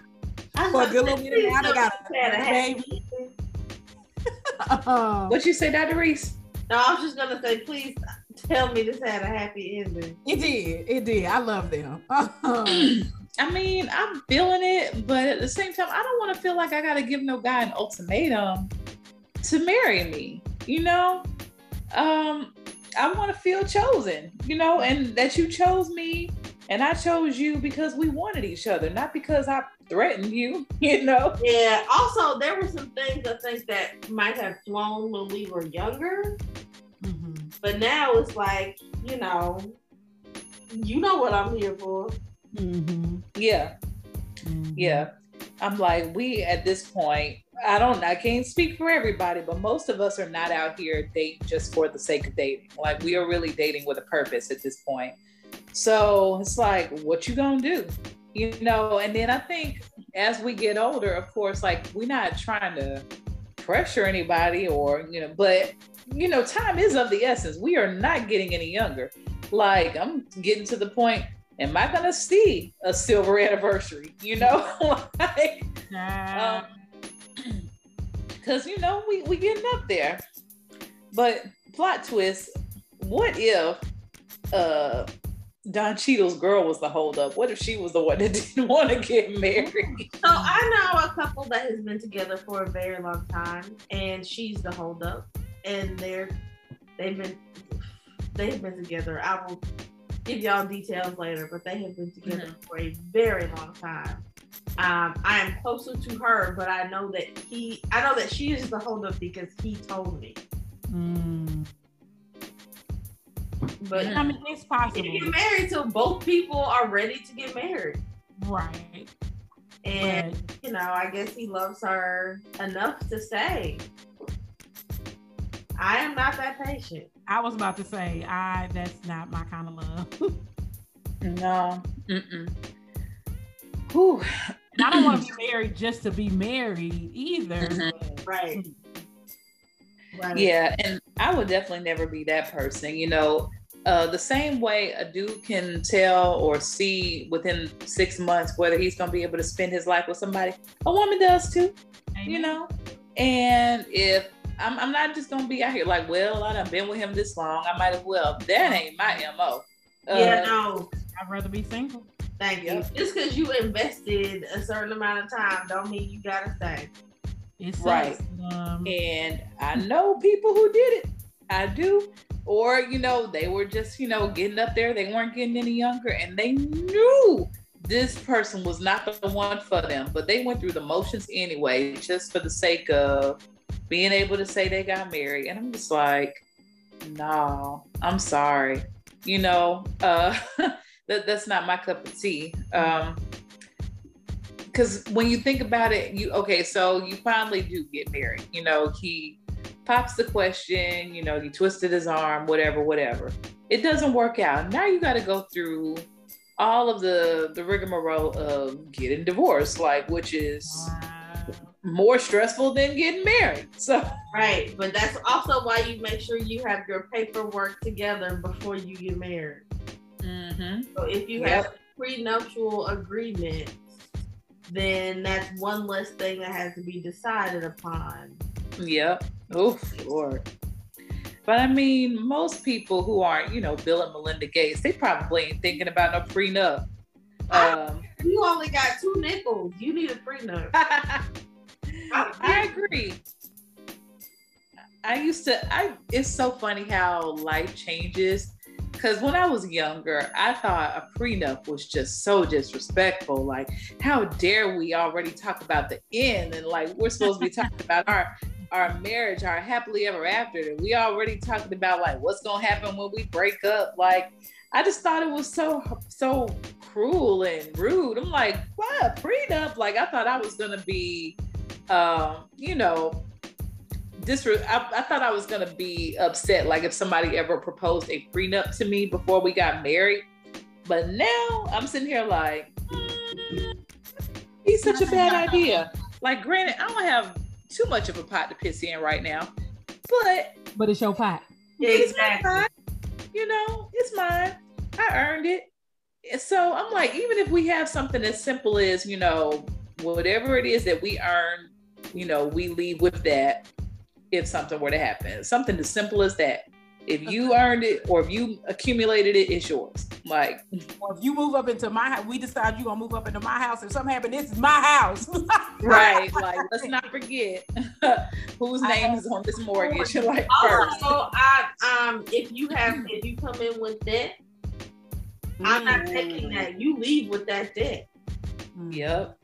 for a good little bit now. They got a baby. what you say, Dr. Reese? No, I was just gonna say, please tell me this had a happy ending. It did. It did. I love them. I mean, I'm feeling it, but at the same time, I don't want to feel like I gotta give no guy an ultimatum to marry me. You know, um, I want to feel chosen, you know, and that you chose me and I chose you because we wanted each other, not because I threatened you, you know. Yeah. Also, there were some things I think that might have flown when we were younger, mm-hmm. but now it's like, you know, you know what I'm here for. Mm-hmm. Yeah. Mm-hmm. Yeah. I'm like, we at this point, I don't I can't speak for everybody, but most of us are not out here dating just for the sake of dating. Like we are really dating with a purpose at this point. So it's like, what you gonna do? You know, and then I think as we get older, of course, like we're not trying to pressure anybody or, you know, but you know, time is of the essence. We are not getting any younger. Like I'm getting to the point, am I gonna see a silver anniversary? You know, like um, because you know we we getting up there. But plot twist: what if uh Don Cheadle's girl was the holdup? What if she was the one that didn't want to get married? So I know a couple that has been together for a very long time, and she's the holdup, and they're they've been they've been together. I will give y'all details later, but they have been together mm-hmm. for a very long time. Um, I am closer to her, but I know that he, I know that she is the holdup because he told me. Mm. But I mean, it's possible. You get married till both people are ready to get married. Right. And right. you know, I guess he loves her enough to say, I am not that patient. I was about to say, I that's not my kind of love. no. Mm-mm. Whew. And I don't want to be married just to be married either. Mm-hmm. Right. right. Yeah, and I would definitely never be that person. You know, uh, the same way a dude can tell or see within six months whether he's going to be able to spend his life with somebody, a woman does too. Amen. You know, and if I'm, I'm not just going to be out here like, well, I've been with him this long, I might as well. That ain't my mo. Uh, yeah, no. I'd rather be single. Thank you. Just because you invested a certain amount of time don't mean you gotta stay. It's right. Um, and I know people who did it. I do. Or, you know, they were just, you know, getting up there. They weren't getting any younger and they knew this person was not the one for them, but they went through the motions anyway, just for the sake of being able to say they got married. And I'm just like, no, I'm sorry. You know, uh that that's not my cup of tea. Um, because when you think about it, you okay, so you finally do get married. You know, he pops the question, you know, he twisted his arm, whatever, whatever. It doesn't work out. Now you got to go through all of the the rigmarole of getting divorced, like which is more stressful than getting married. So right, but that's also why you make sure you have your paperwork together before you get married. Mm-hmm. So if you yep. have prenuptial agreement, then that's one less thing that has to be decided upon. Yep. Oh, Lord. But I mean, most people who aren't, you know, Bill and Melinda Gates, they probably ain't thinking about no prenup. Um, you only got two nickels. You need a prenup. I, I agree. I used to. I. It's so funny how life changes. Because when I was younger, I thought a prenup was just so disrespectful. Like, how dare we already talk about the end and like we're supposed to be talking about our our marriage, our happily ever after. We already talking about like what's gonna happen when we break up. Like, I just thought it was so so cruel and rude. I'm like, what prenup? Like, I thought I was gonna be, um, you know, disre- I, I, thought I was gonna be upset, like if somebody ever proposed a prenup to me before we got married. But now I'm sitting here like, mm, he's such a bad idea. Like, granted, I don't have too much of a pot to piss in right now, but but it's your pot. It's exactly. my pot. You know, it's mine. I earned it. So I'm like, even if we have something as simple as, you know, whatever it is that we earn, you know, we leave with that if something were to happen. Something as simple as that. If you earned it or if you accumulated it, it's yours. Like, or if you move up into my house, we decide you're gonna move up into my house. If something happened, this is my house. right. Like, let's not forget whose name is on this mortgage. like, first. Also, I, um, if you have, if you come in with debt, I'm not taking that. You leave with that debt. Yep.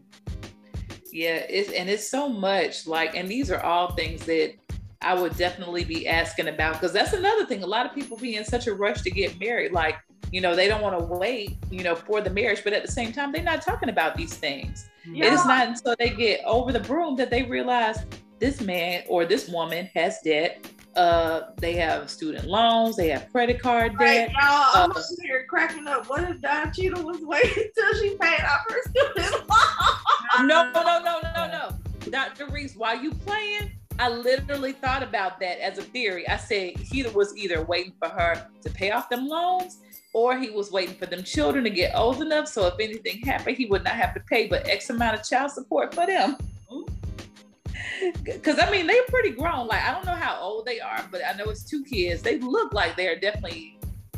Yeah, it's and it's so much like, and these are all things that I would definitely be asking about because that's another thing. A lot of people be in such a rush to get married, like you know they don't want to wait, you know, for the marriage, but at the same time they're not talking about these things. Yeah. It is not until they get over the broom that they realize this man or this woman has debt. Uh, they have student loans, they have credit card debt. Right, y'all, I'm uh, here cracking up. What if Don Cheadle was waiting till she paid off her student loans? No, no, no, no, no, no. Dr. Reese, while you playing, I literally thought about that as a theory. I said he was either waiting for her to pay off them loans or he was waiting for them children to get old enough so if anything happened, he would not have to pay but X amount of child support for them. Mm-hmm. Because I mean, they're pretty grown. Like, I don't know how old they are, but I know it's two kids. They look like they're definitely,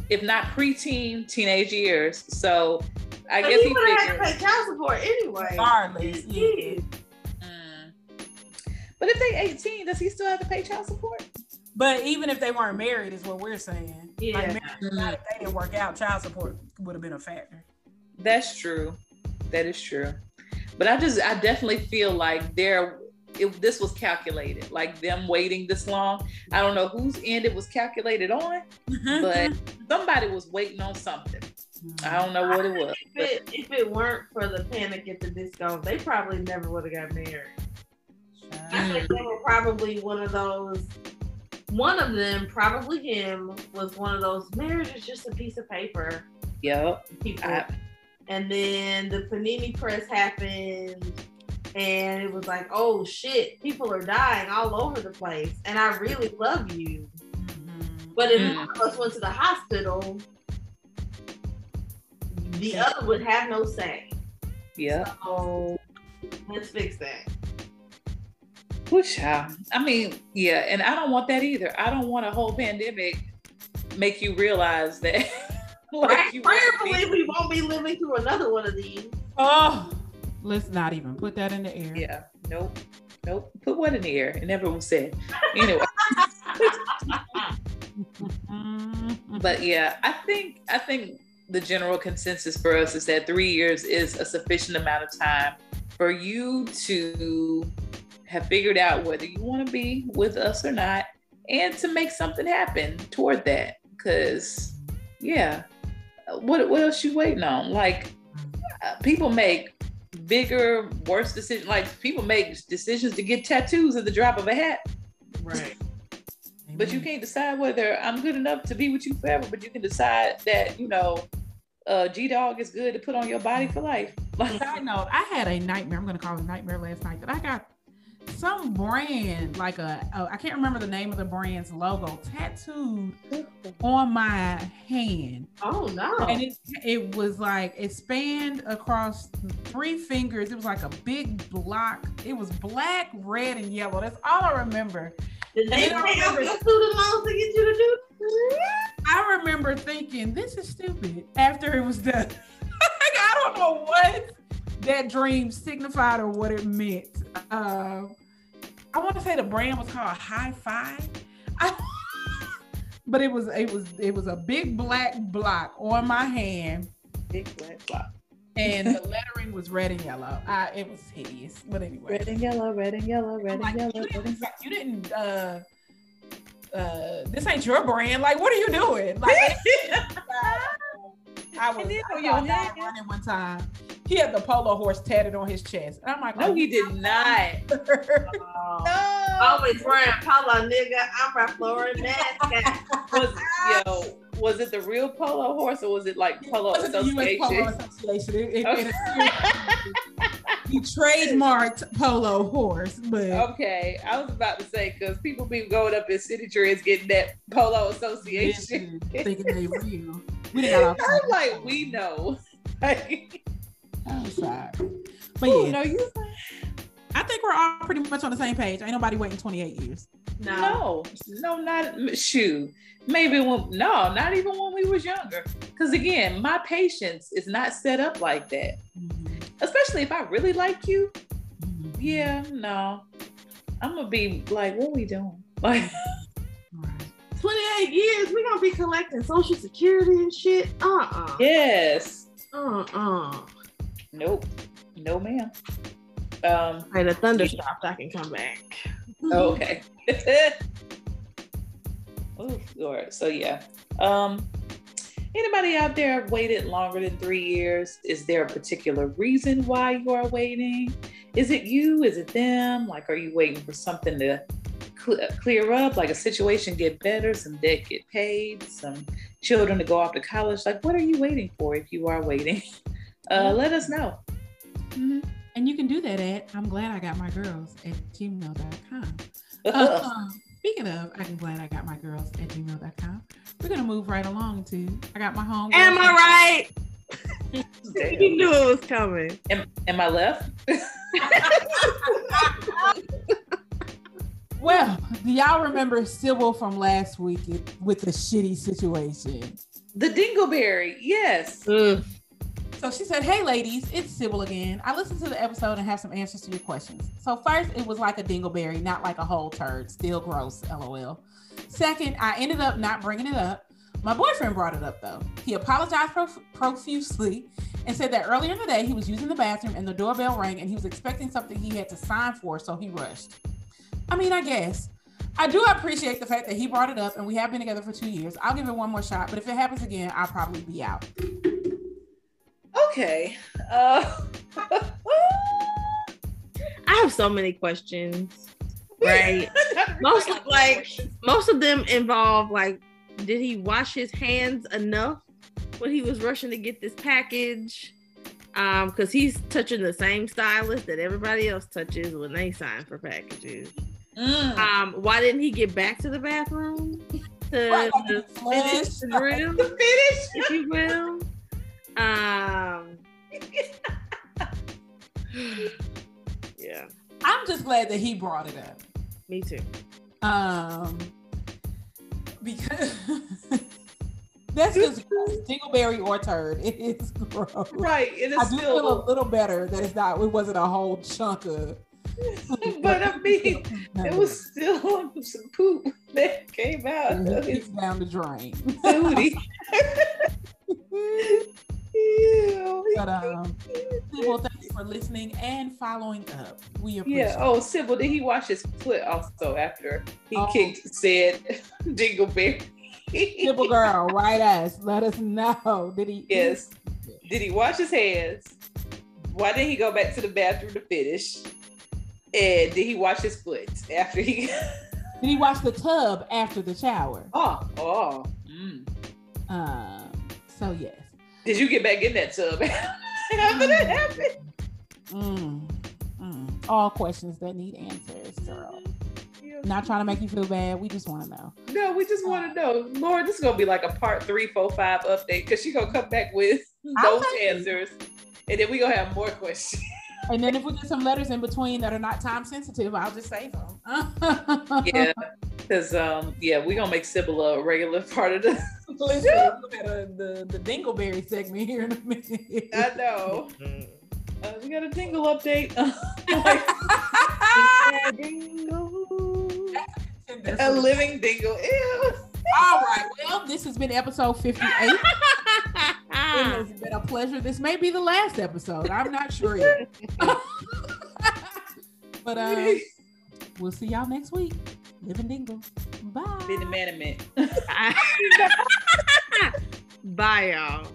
if not preteen, teenage years. So I but guess he, he would have to pay child support anyway. Regardless, yeah. Mm. But if they 18, does he still have to pay child support? But even if they weren't married, is what we're saying. Yeah. Like, if they didn't work out, child support would have been a factor. That's true. That is true. But I just, I definitely feel like there, if this was calculated, like them waiting this long. I don't know whose end it was calculated on, but somebody was waiting on something. I don't know what it was. If it, if it weren't for the panic at the disco, they probably never would have got married. I think they were probably one of those. One of them, probably him, was one of those. Marriage is just a piece of paper. Yep. People. I, and then the panini press happened, and it was like, oh shit, people are dying all over the place, and I really love you. Mm-hmm. But if mm. one of us went to the hospital, the other would have no say. Yeah. So let's fix that. Which I mean, yeah, and I don't want that either. I don't want a whole pandemic make you realize that. like right. you Prayerfully, we won't be living through another one of these. Oh, let's not even put that in the air. Yeah, nope, nope. Put what in the air? It never was said. Anyway. but yeah, I think I think the general consensus for us is that three years is a sufficient amount of time for you to have figured out whether you want to be with us or not and to make something happen toward that. Because yeah. What, what else you waiting on? Like uh, people make bigger worse decisions like people make decisions to get tattoos at the drop of a hat. Right. But you can't decide whether i'm good enough to be with you forever but you can decide that you know uh, G Dog is good to put on your body for life. Like, I know I had a nightmare. I'm gonna call it a nightmare last night that I got some brand, like a, a I can't remember the name of the brand's logo, tattooed on my hand. Oh no! And it it was like it spanned across three fingers. It was like a big block. It was black, red, and yellow. That's all I remember. Did they pay off your student loans to get you to do? I remember thinking this is stupid after it was done. I don't know what that dream signified or what it meant. Uh, I want to say the brand was called High Five. but it was it was it was a big black block on my hand. Big black block. And the lettering was red and yellow. I, it was hideous. But anyway. Red and yellow, red and yellow, red like, and yellow. You didn't, you didn't uh, uh, this ain't your brand. Like, what are you doing? Like, I was, I saw that running one time. He had the polo horse tatted on his chest. And I'm like, no, oh, he did not. oh. no. Always wearing polo, nigga. I'm from Florida mascot. yo, was it the real polo horse or was it like polo it association? Polo association. It, it, okay. he trademarked polo horse, but okay. I was about to say because people be going up in Citi Trends getting that polo association, thinking they real. We I'm like, we know. I'm sorry, but Ooh, yeah. No, you. I think we're all pretty much on the same page. Ain't nobody waiting 28 years. No, no, no not shoot. Maybe when no, not even when we was younger. Because again, my patience is not set up like that. Mm-hmm. Especially if I really like you. Mm-hmm. Yeah, no. I'm gonna be like, what we doing? Like 28 years, we gonna be collecting social security and shit. Uh-uh. Yes. Uh-uh. Nope. No, ma'am. Um hey, the thunder stopped. I can come back. Okay. Ooh, Lord. So yeah. Um anybody out there have waited longer than three years? Is there a particular reason why you are waiting? Is it you? Is it them? Like, are you waiting for something to cl- clear up, like a situation get better, some debt get paid, some children to go off to college? Like, what are you waiting for if you are waiting? Uh, let us know. Mm-hmm. And you can do that at I'm glad I got my girls at gmail.com. Uh, speaking of, I'm glad I got my girls at gmail.com. We're gonna move right along to I got my home. Am I right? you knew it was coming. Am, am I left? well, do y'all remember Sybil from last week with the shitty situation? The Dingleberry, yes. Mm. So she said, Hey ladies, it's Sybil again. I listened to the episode and have some answers to your questions. So first it was like a dingleberry, not like a whole turd. Still gross, lol. Second, I ended up not bringing it up. My boyfriend brought it up though. He apologized prof- profusely and said that earlier in the day he was using the bathroom and the doorbell rang and he was expecting something he had to sign for, so he rushed. I mean, I guess. I do appreciate the fact that he brought it up and we have been together for two years. I'll give it one more shot, but if it happens again, I'll probably be out. Okay. Uh, I have so many questions. Right. most of, like most of them involve like, did he wash his hands enough when he was rushing to get this package? Um, because he's touching the same stylist that everybody else touches when they sign for packages. Mm. Um, why didn't he get back to the bathroom to, to finish the drill? To finish, if you will. Um, yeah. I'm just glad that he brought it up. Me too. Um, because that's just dingleberry or turd. It is gross. Right. It is I do still... feel a little better that it's not. It wasn't a whole chunk of. but I mean, it was still some poop that came out. It's down the drain. But um, Sybil, thanks for listening and following up. We appreciate. Yeah. Oh, Sybil, did he wash his foot also after he oh. kicked said Dingleberry? Sybil girl, write us. Let us know. Did he? Yes. Did he wash his hands? Why didn't he go back to the bathroom to finish? And did he wash his foot after he? did he wash the tub after the shower? Oh, oh. Mm. Um. So yes. Did you get back in that tub after that happened? Mm, mm. All questions that need answers, girl. Not trying to make you feel bad. We just want to know. No, we just want to know. Lord, this is gonna be like a part three, four, five update because she's gonna come back with those answers, and then we gonna have more questions. and then if we get some letters in between that are not time sensitive, I'll just save them. yeah, because um, yeah, we're gonna make Sybil a regular part of the. Listen, the the Dingleberry segment here in a minute. I know. Uh, we got a dingle update. a living dingle. Ew. All right. Well, this has been episode 58. it has been a pleasure. This may be the last episode. I'm not sure yet. but uh, we'll see y'all next week. Living Dingle. Bye. Been the man Bye, y'all.